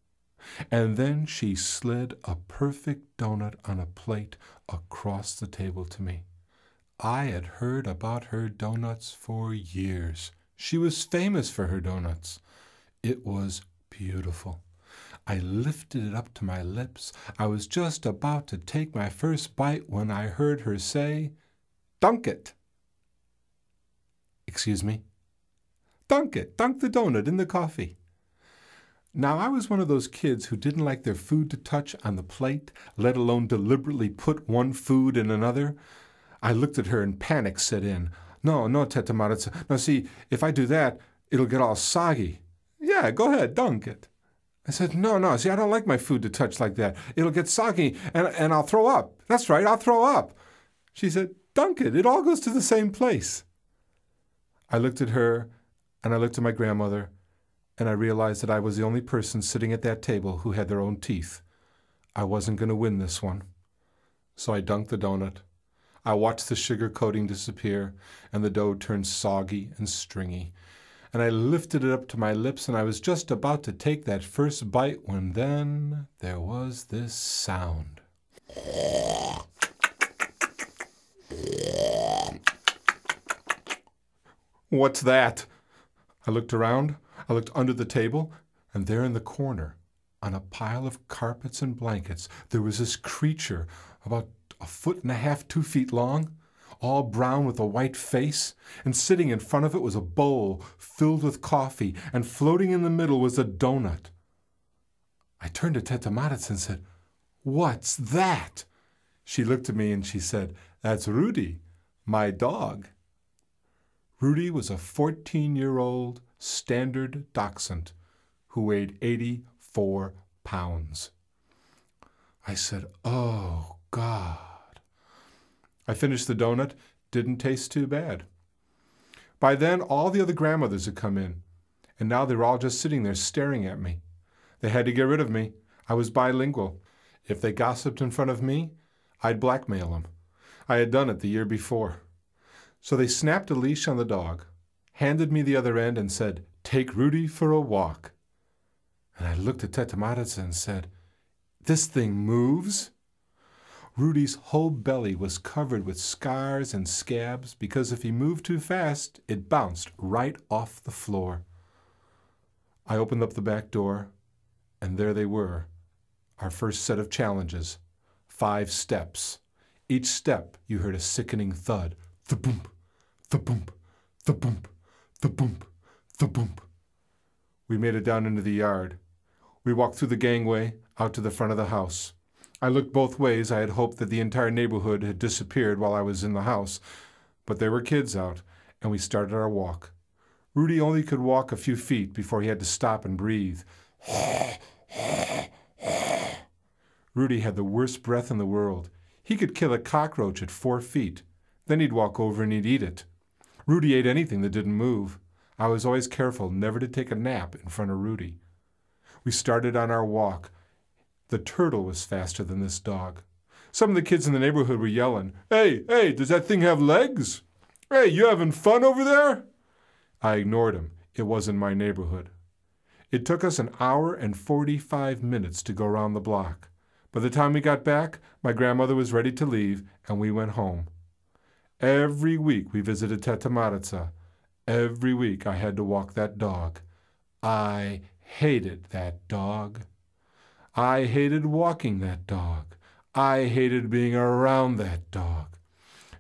And then she slid a perfect donut on a plate across the table to me. I had heard about her donuts for years. She was famous for her donuts. It was beautiful. I lifted it up to my lips. I was just about to take my first bite when I heard her say, Dunk it. Excuse me? Dunk it. Dunk the donut in the coffee. Now, I was one of those kids who didn't like their food to touch on the plate, let alone deliberately put one food in another. I looked at her and panic set in. No, no, Teta Maritza. Now, see, if I do that, it'll get all soggy. Yeah, go ahead, dunk it. I said, no, no, see, I don't like my food to touch like that. It'll get soggy and, and I'll throw up. That's right, I'll throw up. She said, dunk it. It all goes to the same place. I looked at her and I looked at my grandmother and I realized that I was the only person sitting at that table who had their own teeth. I wasn't going to win this one. So I dunked the donut. I watched the sugar coating disappear and the dough turn soggy and stringy. And I lifted it up to my lips and I was just about to take that first bite when then there was this sound. What's that? I looked around. I looked under the table, and there in the corner, on a pile of carpets and blankets, there was this creature about a foot and a half, two feet long, all brown with a white face, and sitting in front of it was a bowl filled with coffee, and floating in the middle was a donut. I turned to Teta Maritza and said, What's that? She looked at me and she said, That's Rudy, my dog. Rudy was a 14 year old standard dachshund who weighed 84 pounds. I said, Oh, God. I finished the donut, didn't taste too bad. By then, all the other grandmothers had come in, and now they were all just sitting there staring at me. They had to get rid of me. I was bilingual. If they gossiped in front of me, I'd blackmail them. I had done it the year before. So they snapped a leash on the dog, handed me the other end, and said, Take Rudy for a walk. And I looked at Teta and said, This thing moves? Rudy's whole belly was covered with scars and scabs because if he moved too fast, it bounced right off the floor. I opened up the back door, and there they were, our first set of challenges. Five steps. Each step, you heard a sickening thud. The boom, the boom, the boom, the boom, the boom. We made it down into the yard. We walked through the gangway out to the front of the house. I looked both ways. I had hoped that the entire neighborhood had disappeared while I was in the house, but there were kids out, and we started our walk. Rudy only could walk a few feet before he had to stop and breathe. Rudy had the worst breath in the world. He could kill a cockroach at four feet. Then he'd walk over and he'd eat it. Rudy ate anything that didn't move. I was always careful never to take a nap in front of Rudy. We started on our walk. The turtle was faster than this dog. Some of the kids in the neighborhood were yelling, Hey, hey, does that thing have legs? Hey, you having fun over there? I ignored him. It wasn't my neighborhood. It took us an hour and 45 minutes to go around the block. By the time we got back, my grandmother was ready to leave, and we went home. Every week we visited Teta Maritza. Every week I had to walk that dog. I hated that dog. I hated walking that dog. I hated being around that dog.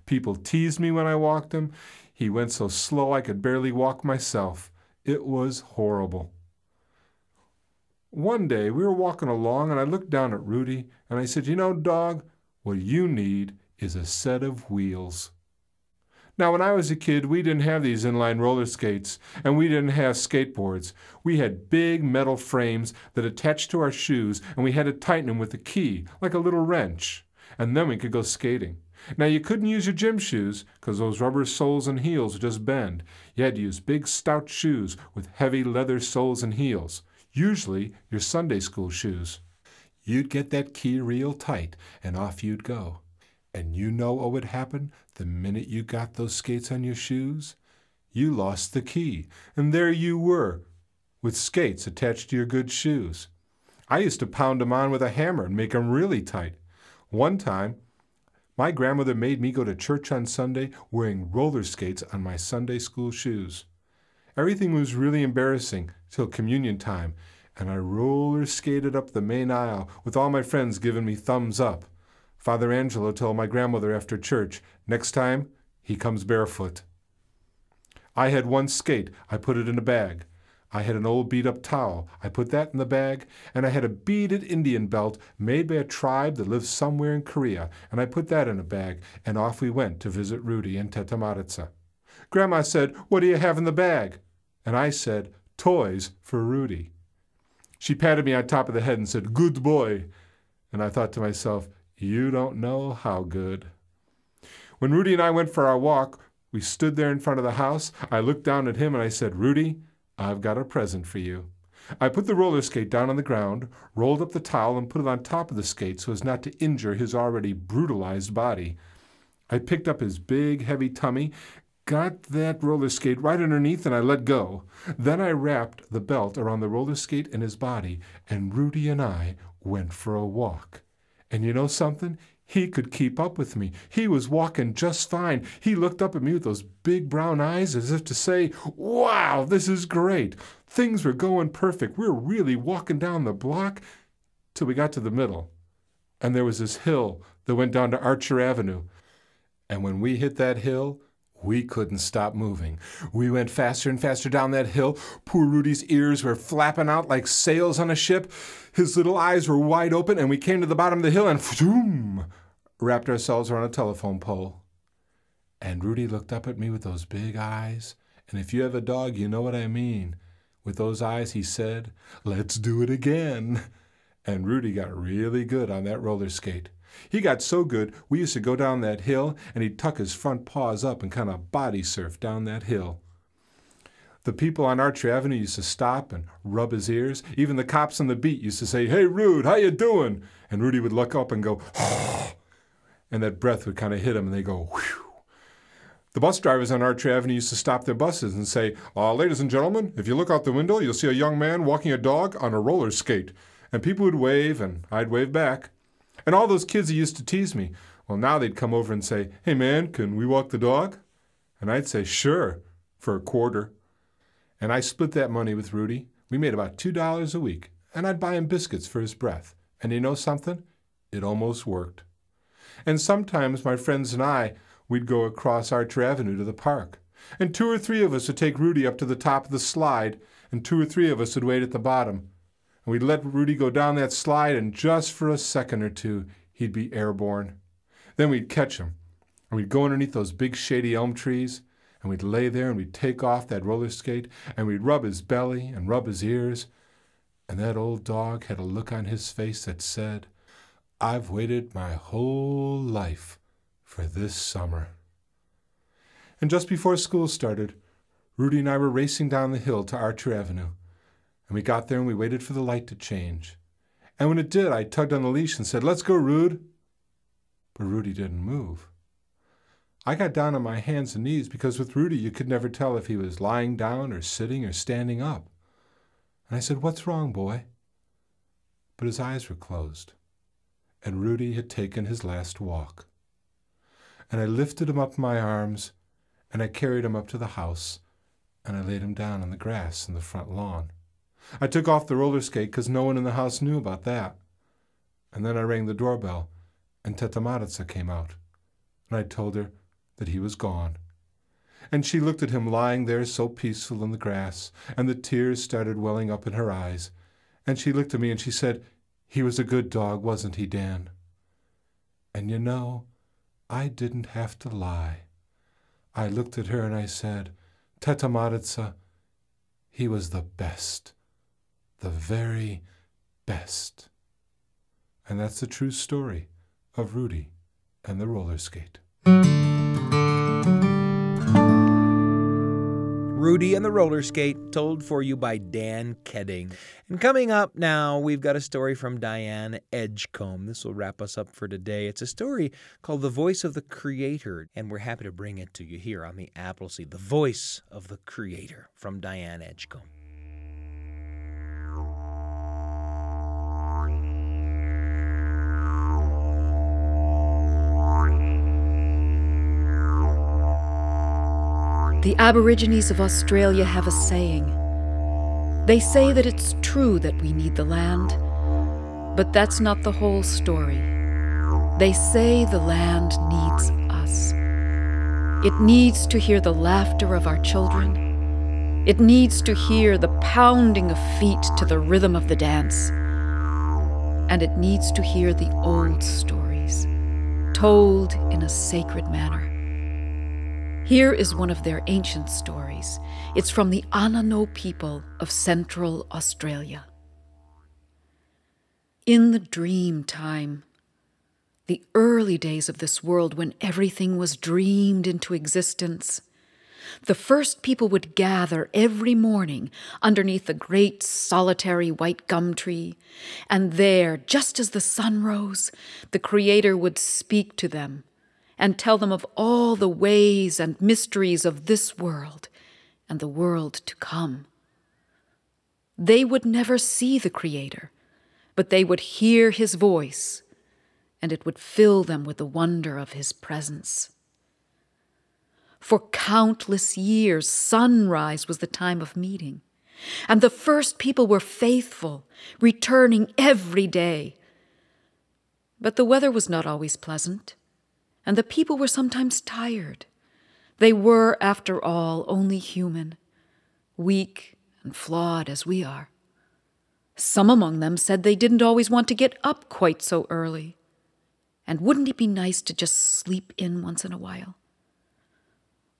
People teased me when I walked him. He went so slow I could barely walk myself. It was horrible. One day we were walking along and I looked down at Rudy and I said, You know, dog, what you need is a set of wheels. Now, when I was a kid, we didn't have these inline roller skates and we didn't have skateboards. We had big metal frames that attached to our shoes and we had to tighten them with a key, like a little wrench. And then we could go skating. Now, you couldn't use your gym shoes because those rubber soles and heels just bend. You had to use big, stout shoes with heavy leather soles and heels usually your Sunday school shoes. You'd get that key real tight, and off you'd go. And you know what would happen the minute you got those skates on your shoes? you lost the key, and there you were, with skates attached to your good shoes. I used to pound 'em on with a hammer and make 'em really tight. One time, my grandmother made me go to church on Sunday wearing roller skates on my Sunday school shoes. Everything was really embarrassing till communion time, and I roller skated up the main aisle with all my friends giving me thumbs up. Father Angelo told my grandmother after church, next time he comes barefoot. I had one skate, I put it in a bag. I had an old beat up towel, I put that in the bag, and I had a beaded Indian belt made by a tribe that lives somewhere in Korea, and I put that in a bag, and off we went to visit Rudy and Teta Maritza. Grandma said, What do you have in the bag? And I said, Toys for Rudy. She patted me on top of the head and said, Good boy. And I thought to myself, You don't know how good. When Rudy and I went for our walk, we stood there in front of the house. I looked down at him and I said, Rudy, I've got a present for you. I put the roller skate down on the ground, rolled up the towel, and put it on top of the skate so as not to injure his already brutalized body. I picked up his big, heavy tummy, got that roller skate right underneath, and I let go. Then I wrapped the belt around the roller skate and his body, and Rudy and I went for a walk. And you know something? He could keep up with me. He was walking just fine. He looked up at me with those big brown eyes as if to say, Wow, this is great. Things were going perfect. We were really walking down the block till we got to the middle. And there was this hill that went down to Archer Avenue. And when we hit that hill, we couldn't stop moving. We went faster and faster down that hill. Poor Rudy's ears were flapping out like sails on a ship. His little eyes were wide open, and we came to the bottom of the hill and zoom, wrapped ourselves around a telephone pole. And Rudy looked up at me with those big eyes. And if you have a dog, you know what I mean. With those eyes, he said, Let's do it again. And Rudy got really good on that roller skate. He got so good, we used to go down that hill and he'd tuck his front paws up and kind of body surf down that hill. The people on Archer Avenue used to stop and rub his ears. Even the cops on the beat used to say, Hey, Rude, how you doing? And Rudy would look up and go, oh, and that breath would kind of hit him and they go, Whew. The bus drivers on Archer Avenue used to stop their buses and say, uh, Ladies and gentlemen, if you look out the window, you'll see a young man walking a dog on a roller skate. And people would wave, and I'd wave back. And all those kids who used to tease me, well, now they'd come over and say, Hey man, can we walk the dog? And I'd say, Sure, for a quarter. And I split that money with Rudy. We made about $2 a week, and I'd buy him biscuits for his breath. And you know something? It almost worked. And sometimes my friends and I, we'd go across Archer Avenue to the park. And two or three of us would take Rudy up to the top of the slide, and two or three of us would wait at the bottom. And we'd let Rudy go down that slide, and just for a second or two, he'd be airborne. Then we'd catch him, and we'd go underneath those big shady elm trees, and we'd lay there and we'd take off that roller skate, and we'd rub his belly and rub his ears. And that old dog had a look on his face that said, I've waited my whole life for this summer. And just before school started, Rudy and I were racing down the hill to Archer Avenue. And we got there and we waited for the light to change. And when it did, I tugged on the leash and said, Let's go, Rude. But Rudy didn't move. I got down on my hands and knees because with Rudy you could never tell if he was lying down or sitting or standing up. And I said, What's wrong, boy? But his eyes were closed, and Rudy had taken his last walk. And I lifted him up in my arms, and I carried him up to the house, and I laid him down on the grass in the front lawn. I took off the roller skate because no one in the house knew about that. And then I rang the doorbell, and Teta Maritza came out, and I told her that he was gone. And she looked at him lying there so peaceful in the grass, and the tears started welling up in her eyes. And she looked at me and she said, He was a good dog, wasn't he, Dan? And you know, I didn't have to lie. I looked at her and I said, Teta Maritza, he was the best, the very best. And that's the true story of Rudy and the roller skate. Rudy and the Roller Skate, told for you by Dan Keding. And coming up now, we've got a story from Diane Edgecomb. This will wrap us up for today. It's a story called The Voice of the Creator, and we're happy to bring it to you here on the Appleseed. The Voice of the Creator from Diane Edgecomb. The Aborigines of Australia have a saying. They say that it's true that we need the land, but that's not the whole story. They say the land needs us. It needs to hear the laughter of our children. It needs to hear the pounding of feet to the rhythm of the dance. And it needs to hear the old stories, told in a sacred manner. Here is one of their ancient stories. It's from the Anangu people of Central Australia. In the dream time, the early days of this world when everything was dreamed into existence, the first people would gather every morning underneath the great solitary white gum tree, and there, just as the sun rose, the Creator would speak to them and tell them of all the ways and mysteries of this world and the world to come. They would never see the Creator, but they would hear His voice, and it would fill them with the wonder of His presence. For countless years, sunrise was the time of meeting, and the first people were faithful, returning every day. But the weather was not always pleasant and the people were sometimes tired. They were, after all, only human, weak and flawed as we are. Some among them said they didn't always want to get up quite so early. And wouldn't it be nice to just sleep in once in a while?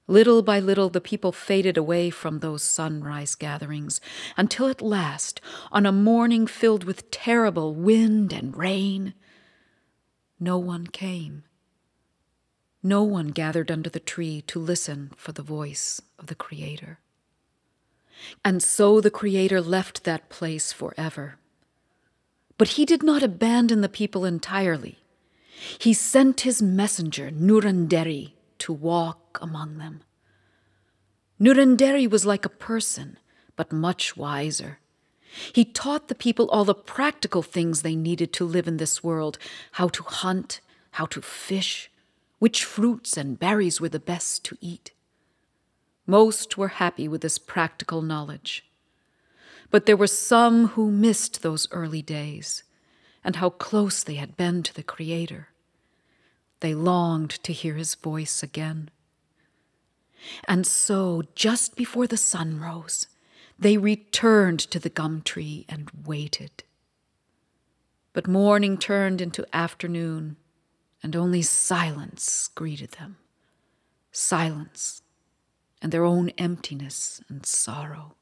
Little by little, the people faded away from those sunrise gatherings until at last, on a morning filled with terrible wind and rain, no one came. No one gathered under the tree to listen for the voice of the Creator. And so the Creator left that place forever. But he did not abandon the people entirely. He sent his messenger, Nurunderi, to walk among them. Nurunderi was like a person, but much wiser. He taught the people all the practical things they needed to live in this world how to hunt, how to fish, which fruits and berries were the best to eat. Most were happy with this practical knowledge. But there were some who missed those early days and how close they had been to the Creator. They longed to hear His voice again. And so, just before the sun rose, they returned to the gum tree and waited. But morning turned into afternoon, and only silence greeted them. Silence and their own emptiness and sorrow.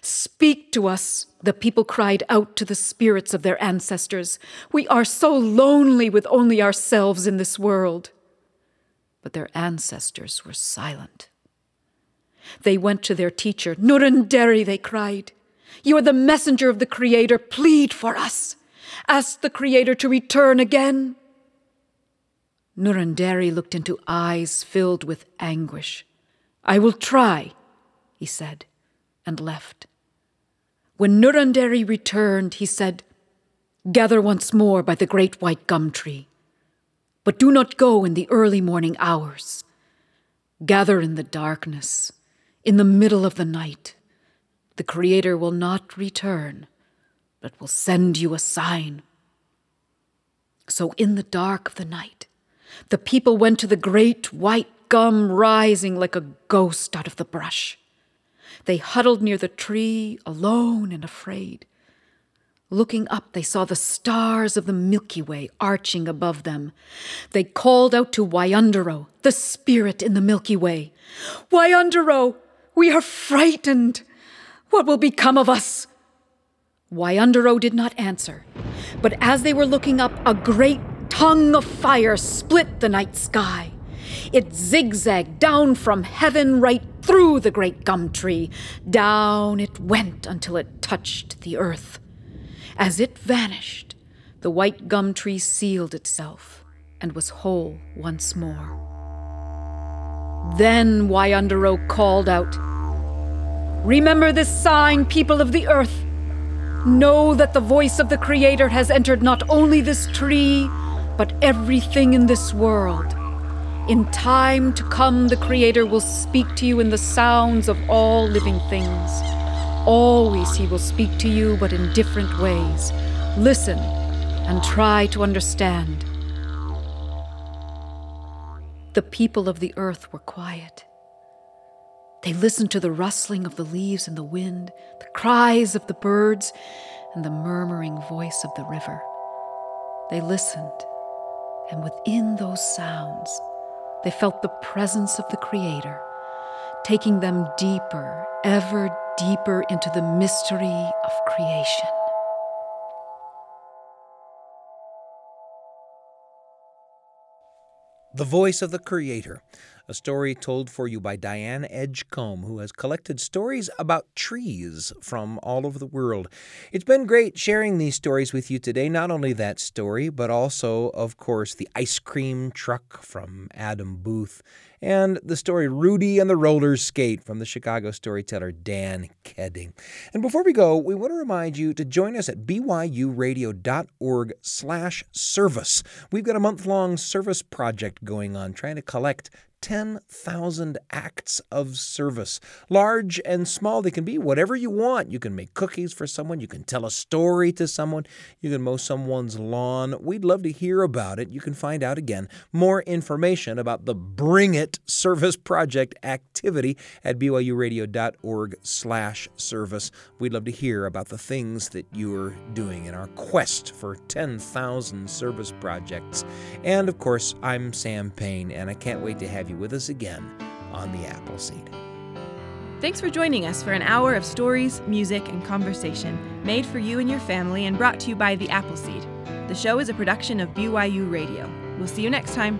Speak to us, the people cried out to the spirits of their ancestors. We are so lonely with only ourselves in this world. But their ancestors were silent. They went to their teacher. Nurunderi, they cried. You are the messenger of the Creator. Plead for us. Ask the Creator to return again. Nurunderi looked into eyes filled with anguish. I will try, he said, and left. When Nurunderi returned, he said, Gather once more by the great white gum tree, but do not go in the early morning hours. Gather in the darkness, in the middle of the night. The Creator will not return, but will send you a sign. So in the dark of the night, the people went to the great white gum rising like a ghost out of the brush. They huddled near the tree, alone and afraid. Looking up, they saw the stars of the Milky Way arching above them. They called out to Wyundero, the spirit in the Milky Way. Wyundero, we are frightened. What will become of us? Wyundero did not answer, but as they were looking up, a great tongue of fire split the night sky. It zigzagged down from heaven right through the great gum tree. Down it went until it touched the earth. As it vanished, the white gum tree sealed itself and was whole once more. Then Wyundero called out, Remember this sign, people of the earth. Know that the voice of the Creator has entered not only this tree, but everything in this world. In time to come, the Creator will speak to you in the sounds of all living things. Always He will speak to you, but in different ways. Listen and try to understand. The people of the earth were quiet. They listened to the rustling of the leaves in the wind, the cries of the birds, and the murmuring voice of the river. They listened, and within those sounds, they felt the presence of the Creator, taking them deeper, ever deeper into the mystery of creation. The Voice of the Creator, a story told for you by Diane Edgecomb, who has collected stories about trees from all over the world. It's been great sharing these stories with you today. Not only that story, but also, of course, the ice cream truck from Adam Booth and the story Rudy and the Roller Skate from the Chicago storyteller Dan Keding. And before we go, we want to remind you to join us at byuradio.org slash service. We've got a month-long service project going on trying to collect 10,000 acts of service. Large and small, they can be whatever you want. You can make cookies for someone, you can tell a story to someone, you can mow someone's lawn. We'd love to hear about it. You can find out again more information about the Bring It Service Project activity at byuradio.org/service. We'd love to hear about the things that you're doing in our quest for 10,000 service projects. And of course, I'm Sam Payne and I can't wait to have you with us again on the Appleseed. Thanks for joining us for an hour of stories, music, and conversation made for you and your family and brought to you by the Appleseed. The show is a production of BYU Radio. We'll see you next time.